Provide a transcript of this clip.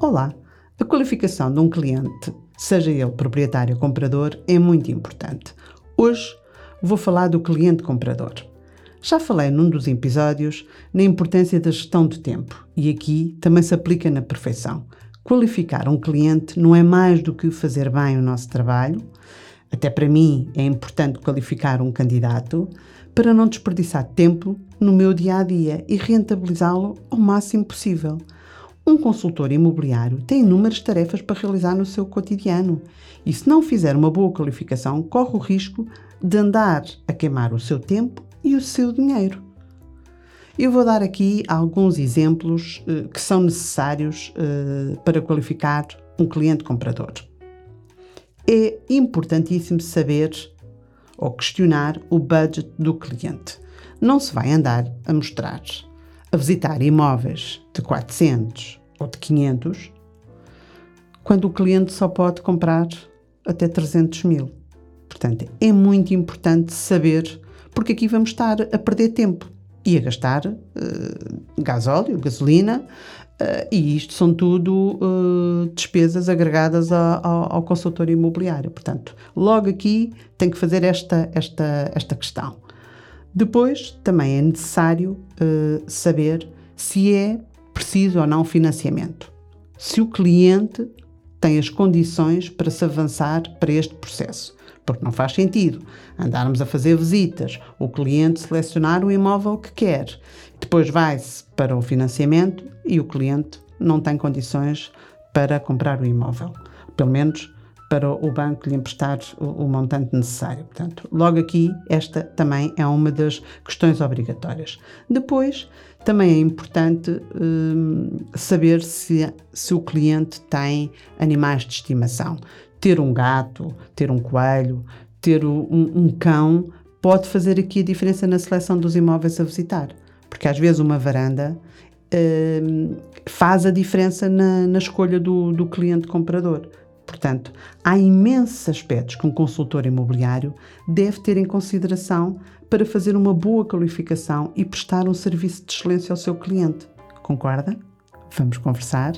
Olá! A qualificação de um cliente, seja ele proprietário ou comprador, é muito importante. Hoje vou falar do cliente comprador. Já falei num dos episódios na importância da gestão de tempo e aqui também se aplica na perfeição. Qualificar um cliente não é mais do que fazer bem o nosso trabalho. Até para mim é importante qualificar um candidato para não desperdiçar tempo no meu dia a dia e rentabilizá-lo ao máximo possível. Um consultor imobiliário tem inúmeras tarefas para realizar no seu cotidiano e, se não fizer uma boa qualificação, corre o risco de andar a queimar o seu tempo e o seu dinheiro. Eu vou dar aqui alguns exemplos uh, que são necessários uh, para qualificar um cliente comprador. É importantíssimo saber ou questionar o budget do cliente. Não se vai andar a mostrar a visitar imóveis de 400 ou de 500 quando o cliente só pode comprar até 300 mil. Portanto, é muito importante saber, porque aqui vamos estar a perder tempo e a gastar uh, gasóleo, gasolina, uh, e isto são tudo uh, despesas agregadas a, ao, ao consultor imobiliário. Portanto, logo aqui tem que fazer esta, esta, esta questão. Depois, também é necessário uh, saber se é preciso ou não financiamento. Se o cliente tem as condições para se avançar para este processo. Porque não faz sentido andarmos a fazer visitas, o cliente selecionar o imóvel que quer, depois vai-se para o financiamento e o cliente não tem condições para comprar o imóvel. Pelo menos para o banco lhe emprestar o, o, montante necessário. Portanto, logo aqui, esta também é uma das questões obrigatórias. Depois, também é importante hum, saber se, se o cliente tem animais de estimação. Ter um gato, ter um coelho, ter um, um cão pode fazer aqui a diferença na seleção dos imóveis a visitar. Porque às vezes uma varanda hum, faz a diferença na, na escolha do, do cliente comprador. Portanto, há imensos aspectos que um consultor imobiliário deve ter em consideração para fazer uma boa qualificação e prestar um serviço de excelência ao seu cliente. Concorda? Vamos conversar?